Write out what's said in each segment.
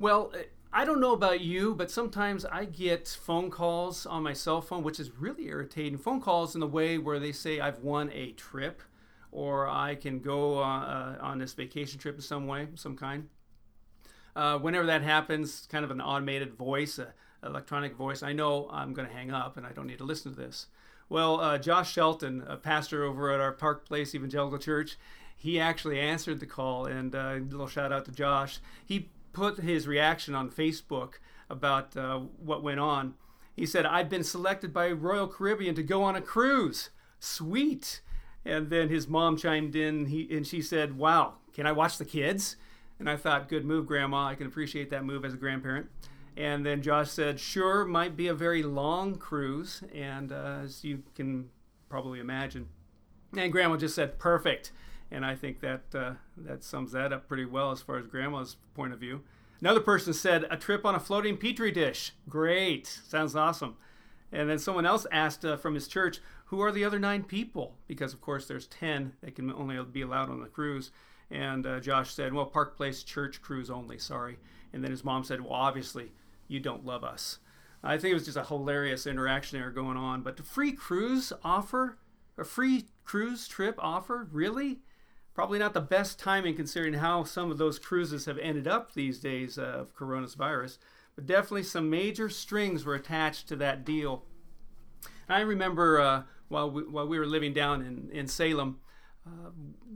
Well, I don't know about you, but sometimes I get phone calls on my cell phone, which is really irritating. Phone calls in the way where they say I've won a trip or I can go uh, uh, on this vacation trip in some way, some kind. Uh, whenever that happens, kind of an automated voice, a electronic voice, I know I'm going to hang up and I don't need to listen to this. Well, uh, Josh Shelton, a pastor over at our Park Place Evangelical Church, he actually answered the call, and uh, a little shout out to Josh. He put his reaction on Facebook about uh, what went on. He said, I've been selected by Royal Caribbean to go on a cruise. Sweet. And then his mom chimed in he, and she said, Wow, can I watch the kids? And I thought, Good move, Grandma. I can appreciate that move as a grandparent. And then Josh said, Sure, might be a very long cruise. And uh, as you can probably imagine. And Grandma just said, Perfect and I think that uh, that sums that up pretty well as far as Grandma's point of view. Another person said a trip on a floating petri dish. Great, sounds awesome. And then someone else asked uh, from his church, "Who are the other nine people?" Because of course there's ten that can only be allowed on the cruise. And uh, Josh said, "Well, Park Place Church cruise only. Sorry." And then his mom said, "Well, obviously you don't love us." I think it was just a hilarious interaction there going on. But the free cruise offer, a free cruise trip offer, really? Probably not the best timing considering how some of those cruises have ended up these days of coronavirus, but definitely some major strings were attached to that deal. I remember uh, while, we, while we were living down in, in Salem, uh,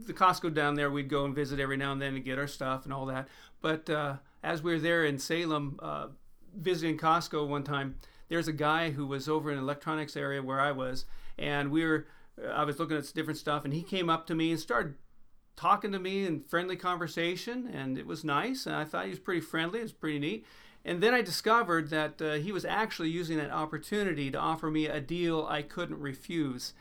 the Costco down there, we'd go and visit every now and then to get our stuff and all that. But uh, as we were there in Salem uh, visiting Costco one time, there's a guy who was over in the electronics area where I was, and we were I was looking at different stuff, and he came up to me and started talking to me in friendly conversation, and it was nice. And I thought he was pretty friendly. It was pretty neat. And then I discovered that uh, he was actually using that opportunity to offer me a deal I couldn't refuse.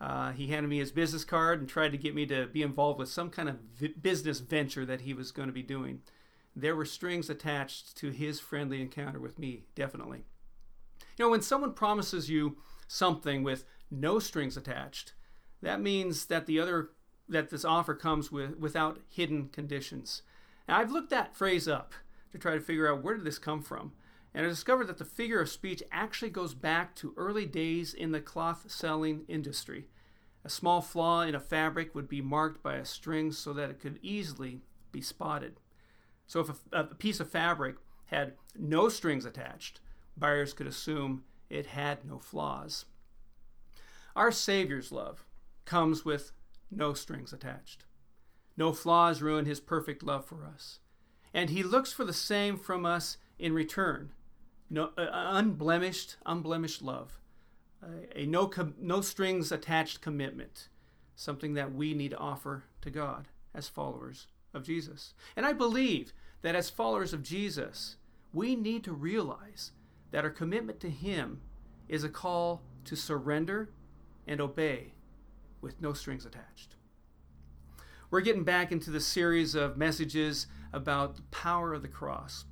Uh, he handed me his business card and tried to get me to be involved with some kind of v- business venture that he was going to be doing. There were strings attached to his friendly encounter with me, definitely. You know, when someone promises you something with no strings attached, that means that the other that this offer comes with without hidden conditions. Now, I've looked that phrase up to try to figure out where did this come from, and I discovered that the figure of speech actually goes back to early days in the cloth selling industry. A small flaw in a fabric would be marked by a string so that it could easily be spotted. So if a, a piece of fabric had no strings attached, buyers could assume it had no flaws. Our Savior's love comes with no strings attached. No flaws ruin his perfect love for us. And he looks for the same from us in return. No, uh, unblemished, unblemished love. a no, com- no strings attached commitment. Something that we need to offer to God as followers of Jesus. And I believe that as followers of Jesus, we need to realize that our commitment to Him is a call to surrender and obey with no strings attached. We're getting back into the series of messages about the power of the cross.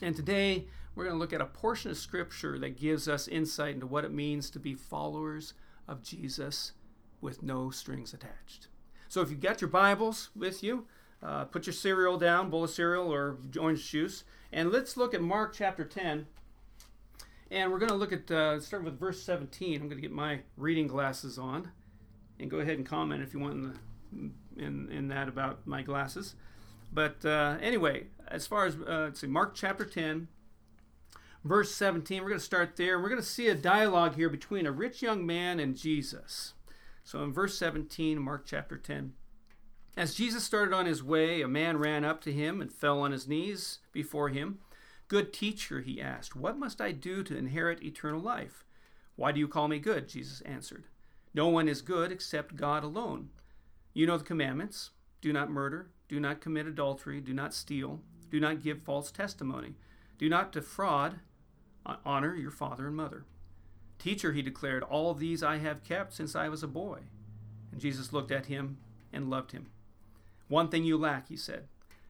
And today, we're going to look at a portion of Scripture that gives us insight into what it means to be followers of Jesus with no strings attached. So, if you've got your Bibles with you, uh, put your cereal down, bowl of cereal or orange juice, and let's look at Mark chapter 10. And we're going to look at, uh, with verse 17. I'm going to get my reading glasses on and go ahead and comment if you want in, the, in, in that about my glasses. But uh, anyway, as far as uh, let's see, Mark chapter 10, verse 17, we're going to start there. We're going to see a dialogue here between a rich young man and Jesus. So in verse 17, Mark chapter 10. As Jesus started on his way, a man ran up to him and fell on his knees before him. Good teacher, he asked, what must I do to inherit eternal life? Why do you call me good? Jesus answered. No one is good except God alone. You know the commandments do not murder, do not commit adultery, do not steal, do not give false testimony, do not defraud, honor your father and mother. Teacher, he declared, all these I have kept since I was a boy. And Jesus looked at him and loved him. One thing you lack, he said.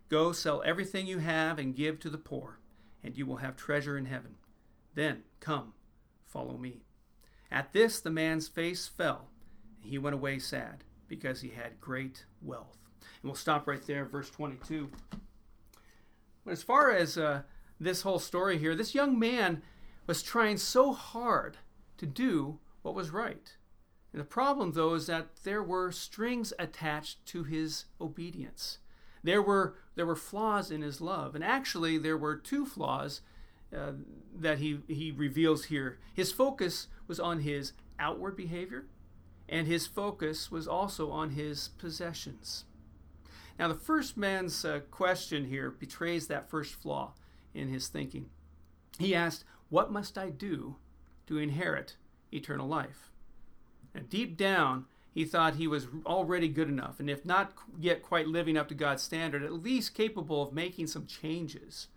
Go sell everything you have and give to the poor, and you will have treasure in heaven. Then come, follow me. At this, the man's face fell. And he went away sad because he had great wealth. And we'll stop right there, verse 22. But as far as uh, this whole story here, this young man was trying so hard to do what was right. And the problem, though, is that there were strings attached to his obedience. There were there were flaws in his love, and actually there were two flaws uh, that he he reveals here. His focus was on his outward behavior, and his focus was also on his possessions. Now, the first man's uh, question here betrays that first flaw in his thinking. He asked, What must I do to inherit eternal life? And deep down, he thought he was already good enough, and if not yet quite living up to God's standard, at least capable of making some changes.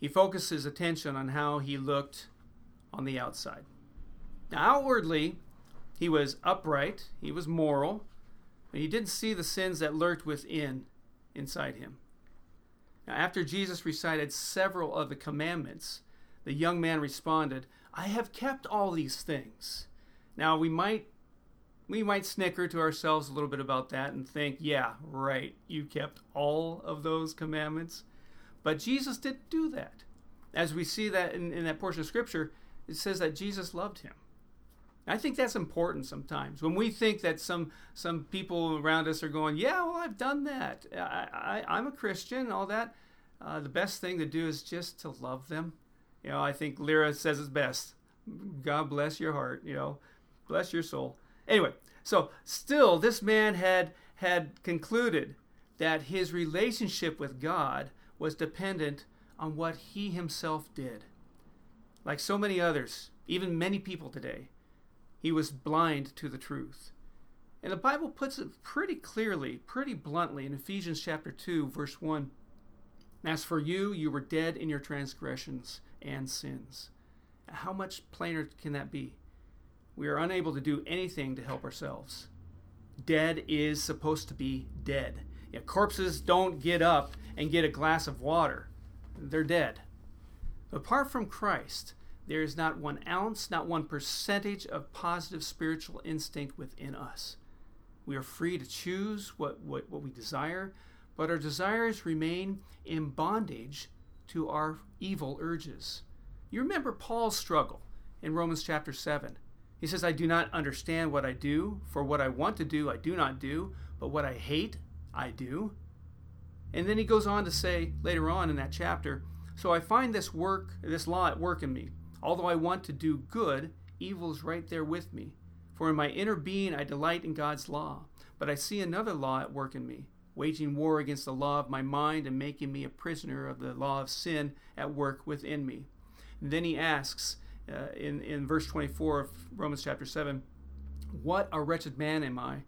He focused his attention on how he looked on the outside. Now, outwardly, he was upright, he was moral, but he didn't see the sins that lurked within inside him. Now, after Jesus recited several of the commandments, the young man responded, I have kept all these things. Now, we might we might snicker to ourselves a little bit about that and think, yeah, right, you kept all of those commandments. But Jesus didn't do that. As we see that in, in that portion of Scripture, it says that Jesus loved him. I think that's important sometimes. When we think that some some people around us are going, yeah, well, I've done that. I, I, am a Christian, all that. Uh, the best thing to do is just to love them. You know, I think Lyra says it best. God bless your heart. You know, bless your soul. Anyway, so still, this man had had concluded that his relationship with God was dependent on what he himself did. Like so many others, even many people today, he was blind to the truth. And the Bible puts it pretty clearly, pretty bluntly in Ephesians chapter 2, verse 1. As for you, you were dead in your transgressions and sins. How much plainer can that be? We are unable to do anything to help ourselves. Dead is supposed to be dead. Yeah, corpses don't get up and get a glass of water, they're dead. Apart from Christ, there is not one ounce, not one percentage of positive spiritual instinct within us. We are free to choose what, what, what we desire, but our desires remain in bondage to our evil urges. You remember Paul's struggle in Romans chapter 7. He says, I do not understand what I do, for what I want to do, I do not do, but what I hate, I do. And then he goes on to say later on in that chapter, So I find this work, this law at work in me. Although I want to do good, evil is right there with me. For in my inner being I delight in God's law. But I see another law at work in me, waging war against the law of my mind and making me a prisoner of the law of sin at work within me. And then he asks, uh, in, in verse 24 of Romans chapter 7 What a wretched man am I!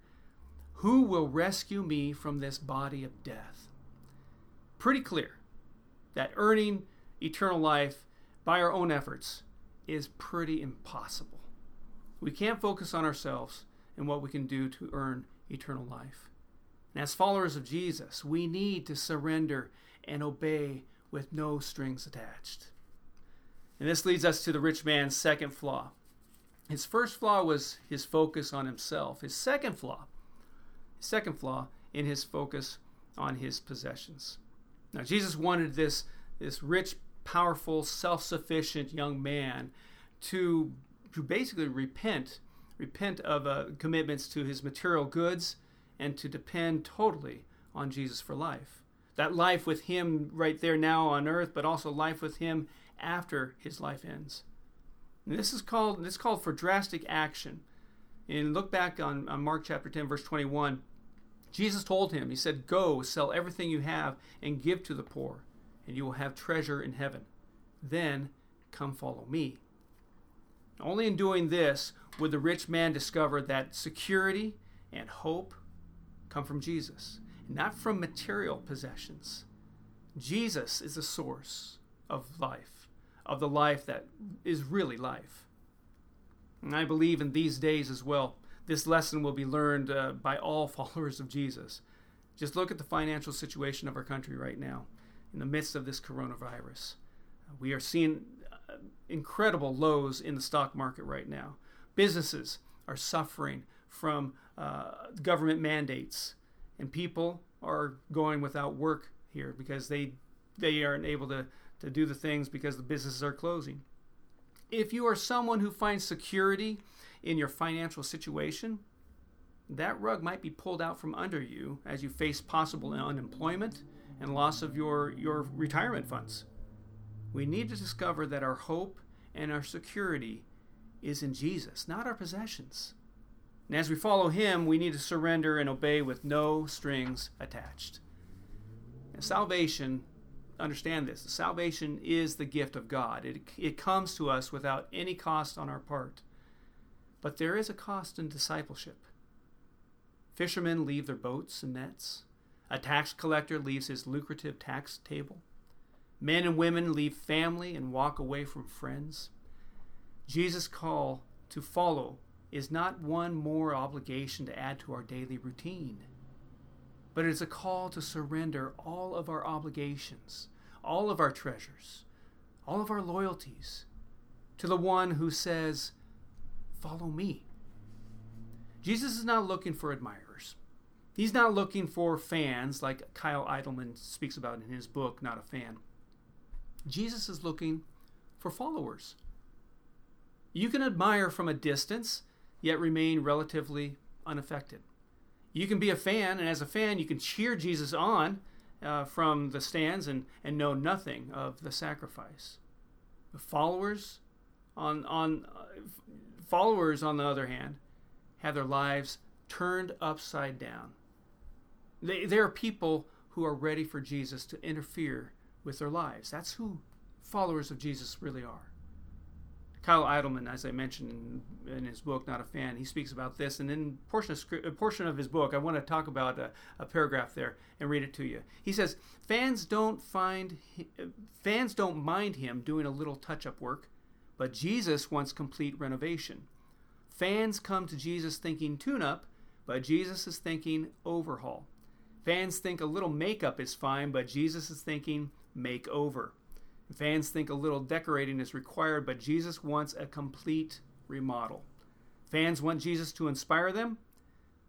Who will rescue me from this body of death? Pretty clear that earning eternal life by our own efforts is pretty impossible. We can't focus on ourselves and what we can do to earn eternal life. And as followers of Jesus, we need to surrender and obey with no strings attached. And this leads us to the rich man's second flaw. His first flaw was his focus on himself. His second flaw, second flaw in his focus on his possessions. Now Jesus wanted this this rich, powerful, self-sufficient young man to to basically repent repent of uh, commitments to his material goods and to depend totally on Jesus for life. That life with him right there now on earth, but also life with him after his life ends. And this is called this is called for drastic action. And look back on, on Mark chapter 10, verse 21. Jesus told him, He said, Go, sell everything you have and give to the poor, and you will have treasure in heaven. Then come follow me. Only in doing this would the rich man discover that security and hope come from Jesus, not from material possessions. Jesus is the source of life of the life that is really life. And I believe in these days as well, this lesson will be learned uh, by all followers of Jesus. Just look at the financial situation of our country right now in the midst of this coronavirus. We are seeing uh, incredible lows in the stock market right now. Businesses are suffering from uh, government mandates, and people are going without work here because they they aren't able to, to do the things because the businesses are closing. If you are someone who finds security in your financial situation, that rug might be pulled out from under you as you face possible unemployment and loss of your, your retirement funds. We need to discover that our hope and our security is in Jesus, not our possessions. And as we follow Him, we need to surrender and obey with no strings attached. Salvation, understand this salvation is the gift of God, it, it comes to us without any cost on our part. But there is a cost in discipleship. Fishermen leave their boats and nets. A tax collector leaves his lucrative tax table. Men and women leave family and walk away from friends. Jesus' call to follow is not one more obligation to add to our daily routine, but it is a call to surrender all of our obligations, all of our treasures, all of our loyalties to the one who says, Follow me. Jesus is not looking for admirers. He's not looking for fans like Kyle Idleman speaks about in his book, Not a Fan. Jesus is looking for followers. You can admire from a distance, yet remain relatively unaffected. You can be a fan, and as a fan, you can cheer Jesus on uh, from the stands and, and know nothing of the sacrifice. The followers, on, on uh, followers, on the other hand, have their lives turned upside down. They, they are people who are ready for Jesus to interfere with their lives. That's who followers of Jesus really are. Kyle Idleman, as I mentioned in, in, his book, Not a Fan, he speaks about this. And in portion of, a portion of his book, I want to talk about a, a paragraph there and read it to you. He says, fans don't find fans don't mind him doing a little touch-up work, but Jesus wants complete renovation. Fans come to Jesus thinking tune-up, but Jesus is thinking overhaul. Fans think a little makeup is fine, but Jesus is thinking make over. Fans think a little decorating is required, but Jesus wants a complete remodel. Fans want Jesus to inspire them,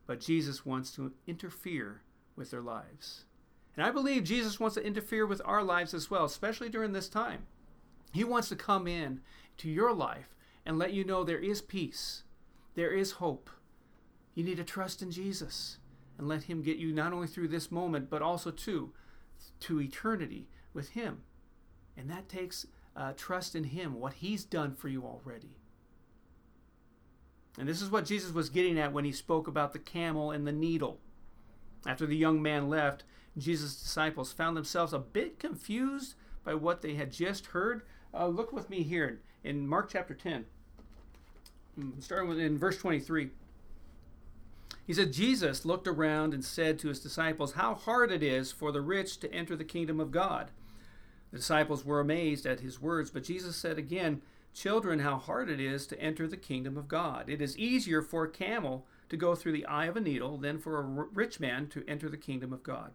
but Jesus wants to interfere with their lives. And I believe Jesus wants to interfere with our lives as well, especially during this time. He wants to come in to your life and let you know there is peace, there is hope. You need to trust in Jesus and let Him get you not only through this moment, but also to, to eternity with Him. And that takes uh, trust in Him, what He's done for you already. And this is what Jesus was getting at when he spoke about the camel and the needle. After the young man left, Jesus' disciples found themselves a bit confused by what they had just heard. Uh, look with me here in Mark chapter 10, mm, starting with in verse 23. He said, Jesus looked around and said to his disciples, How hard it is for the rich to enter the kingdom of God. The disciples were amazed at his words, but Jesus said again, Children, how hard it is to enter the kingdom of God. It is easier for a camel to go through the eye of a needle than for a rich man to enter the kingdom of God.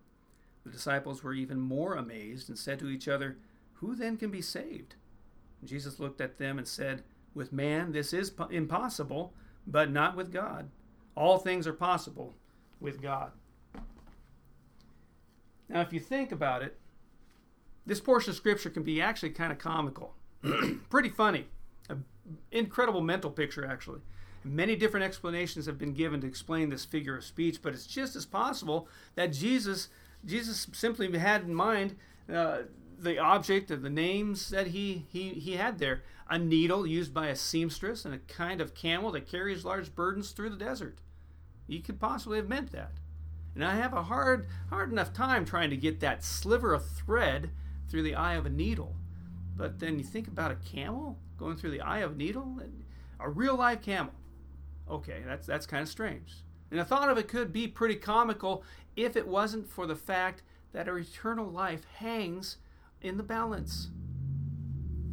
The disciples were even more amazed and said to each other, Who then can be saved? Jesus looked at them and said, With man this is impossible, but not with God. All things are possible with God. Now, if you think about it, this portion of scripture can be actually kind of comical, pretty funny, an incredible mental picture, actually. Many different explanations have been given to explain this figure of speech, but it's just as possible that Jesus, Jesus simply had in mind uh, the object of the names that he, he, he had there a needle used by a seamstress and a kind of camel that carries large burdens through the desert. He could possibly have meant that. And I have a hard, hard enough time trying to get that sliver of thread through the eye of a needle. But then you think about a camel going through the eye of a needle, a real live camel. Okay, that's that's kind of strange. And the thought of it could be pretty comical if it wasn't for the fact that our eternal life hangs in the balance.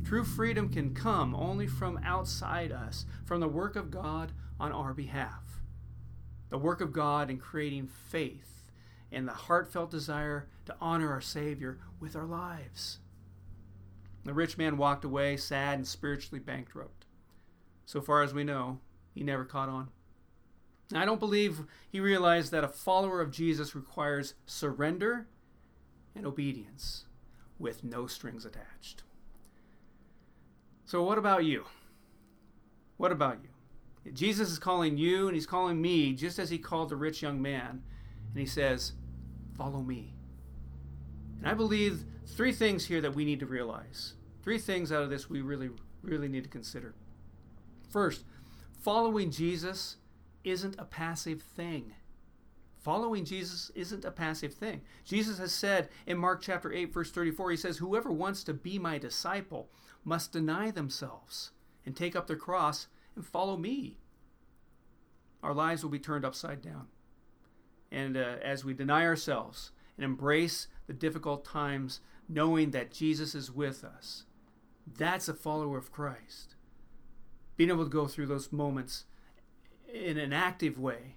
True freedom can come only from outside us, from the work of God on our behalf. The work of God in creating faith and the heartfelt desire to honor our Savior with our lives. The rich man walked away sad and spiritually bankrupt. So far as we know, he never caught on. I don't believe he realized that a follower of Jesus requires surrender and obedience. With no strings attached. So, what about you? What about you? Jesus is calling you and he's calling me just as he called the rich young man. And he says, Follow me. And I believe three things here that we need to realize. Three things out of this we really, really need to consider. First, following Jesus isn't a passive thing. Following Jesus isn't a passive thing. Jesus has said in Mark chapter 8 verse 34 he says whoever wants to be my disciple must deny themselves and take up their cross and follow me. Our lives will be turned upside down. And uh, as we deny ourselves and embrace the difficult times knowing that Jesus is with us, that's a follower of Christ. Being able to go through those moments in an active way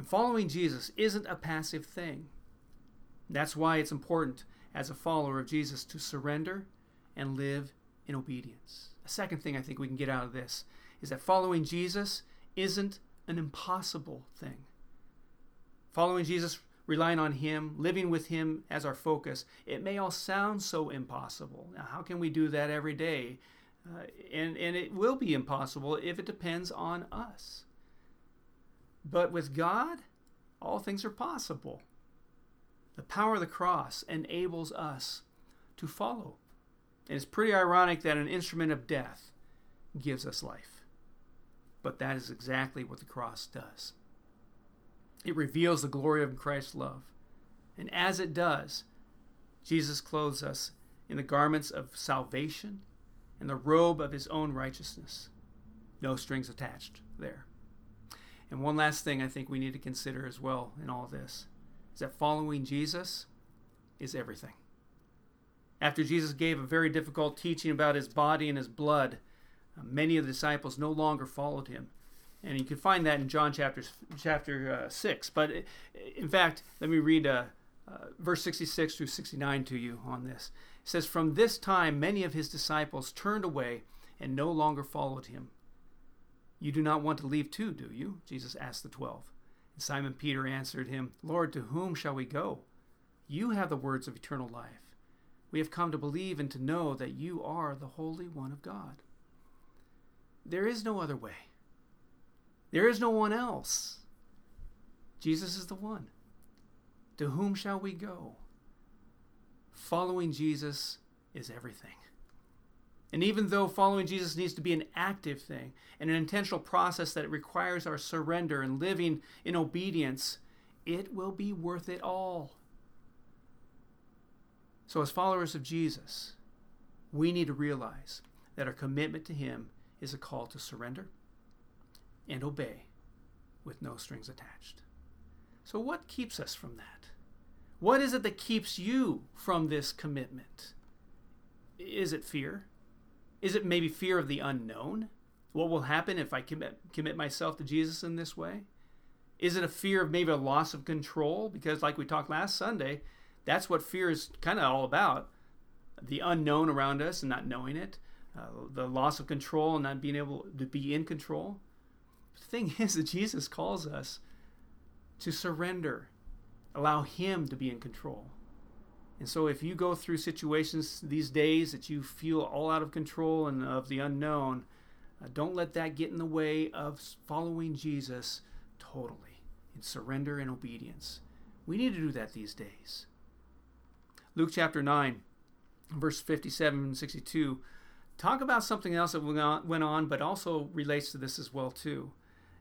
and following Jesus isn't a passive thing. That's why it's important as a follower of Jesus to surrender and live in obedience. A second thing I think we can get out of this is that following Jesus isn't an impossible thing. Following Jesus, relying on Him, living with Him as our focus, it may all sound so impossible. Now, how can we do that every day? Uh, and, and it will be impossible if it depends on us. But with God, all things are possible. The power of the cross enables us to follow. And it's pretty ironic that an instrument of death gives us life. But that is exactly what the cross does. It reveals the glory of Christ's love. And as it does, Jesus clothes us in the garments of salvation and the robe of his own righteousness. No strings attached there. And one last thing I think we need to consider as well in all this is that following Jesus is everything. After Jesus gave a very difficult teaching about his body and his blood, uh, many of the disciples no longer followed him. And you can find that in John chapter, chapter uh, 6. But uh, in fact, let me read uh, uh, verse 66 through 69 to you on this. It says, From this time, many of his disciples turned away and no longer followed him. You do not want to leave too, do you? Jesus asked the twelve. And Simon Peter answered him, Lord, to whom shall we go? You have the words of eternal life. We have come to believe and to know that you are the Holy One of God. There is no other way. There is no one else. Jesus is the one. To whom shall we go? Following Jesus is everything. And even though following Jesus needs to be an active thing and an intentional process that requires our surrender and living in obedience, it will be worth it all. So, as followers of Jesus, we need to realize that our commitment to Him is a call to surrender and obey with no strings attached. So, what keeps us from that? What is it that keeps you from this commitment? Is it fear? Is it maybe fear of the unknown? What will happen if I commit, commit myself to Jesus in this way? Is it a fear of maybe a loss of control? Because, like we talked last Sunday, that's what fear is kind of all about the unknown around us and not knowing it, uh, the loss of control and not being able to be in control. The thing is that Jesus calls us to surrender, allow Him to be in control. And so, if you go through situations these days that you feel all out of control and of the unknown, uh, don't let that get in the way of following Jesus totally in surrender and obedience. We need to do that these days. Luke chapter 9, verse 57 and 62 talk about something else that went on, but also relates to this as well too.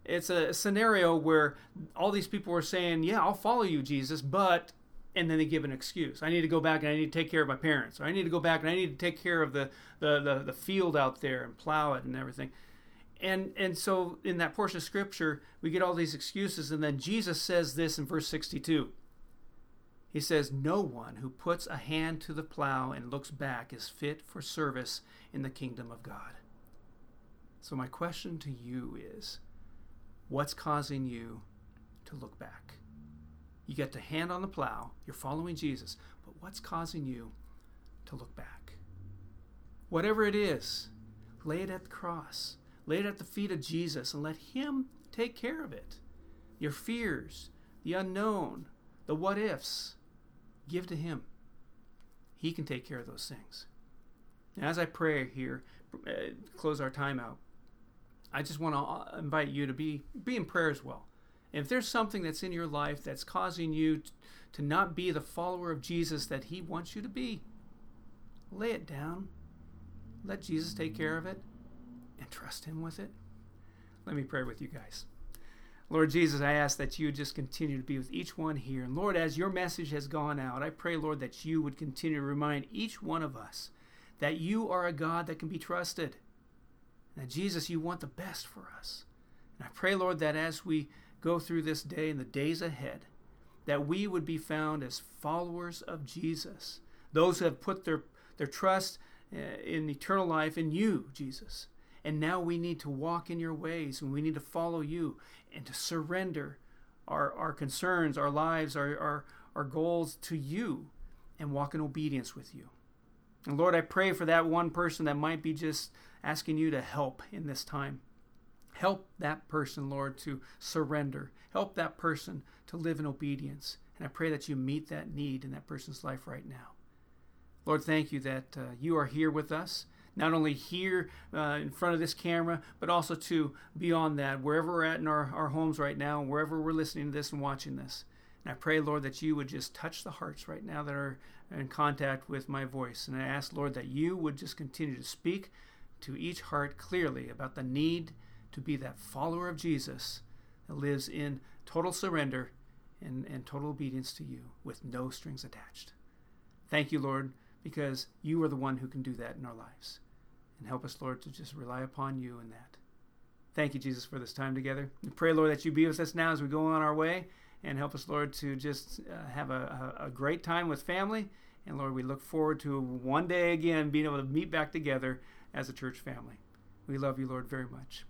It's a scenario where all these people were saying, "Yeah, I'll follow you, Jesus, but and then they give an excuse. I need to go back and I need to take care of my parents, or I need to go back and I need to take care of the, the, the, the, field out there and plow it and everything. And and so in that portion of scripture, we get all these excuses, and then Jesus says this in verse 62. He says, No one who puts a hand to the plow and looks back is fit for service in the kingdom of God. So, my question to you is what's causing you to look back? You get the hand on the plow, you're following Jesus, but what's causing you to look back? Whatever it is, lay it at the cross, lay it at the feet of Jesus, and let Him take care of it. Your fears, the unknown, the what ifs, give to Him. He can take care of those things. And as I pray here, uh, close our time out, I just want to invite you to be be in prayer as well. If there's something that's in your life that's causing you to not be the follower of Jesus that He wants you to be, lay it down. Let Jesus take care of it and trust Him with it. Let me pray with you guys. Lord Jesus, I ask that you just continue to be with each one here. And Lord, as your message has gone out, I pray, Lord, that you would continue to remind each one of us that you are a God that can be trusted. And that Jesus, you want the best for us. And I pray, Lord, that as we go through this day and the days ahead, that we would be found as followers of Jesus, those who have put their, their trust uh, in eternal life in you, Jesus. And now we need to walk in your ways and we need to follow you and to surrender our, our concerns, our lives, our, our, our goals to you and walk in obedience with you. And Lord, I pray for that one person that might be just asking you to help in this time. Help that person, Lord, to surrender. Help that person to live in obedience. And I pray that you meet that need in that person's life right now. Lord, thank you that uh, you are here with us, not only here uh, in front of this camera, but also to beyond that, wherever we're at in our, our homes right now, wherever we're listening to this and watching this. And I pray, Lord, that you would just touch the hearts right now that are in contact with my voice. And I ask, Lord, that you would just continue to speak to each heart clearly about the need to be that follower of Jesus that lives in total surrender and, and total obedience to you with no strings attached. Thank you, Lord, because you are the one who can do that in our lives. And help us, Lord, to just rely upon you in that. Thank you, Jesus, for this time together. We pray, Lord, that you be with us now as we go on our way and help us, Lord, to just uh, have a, a, a great time with family. And Lord, we look forward to one day again being able to meet back together as a church family. We love you, Lord, very much.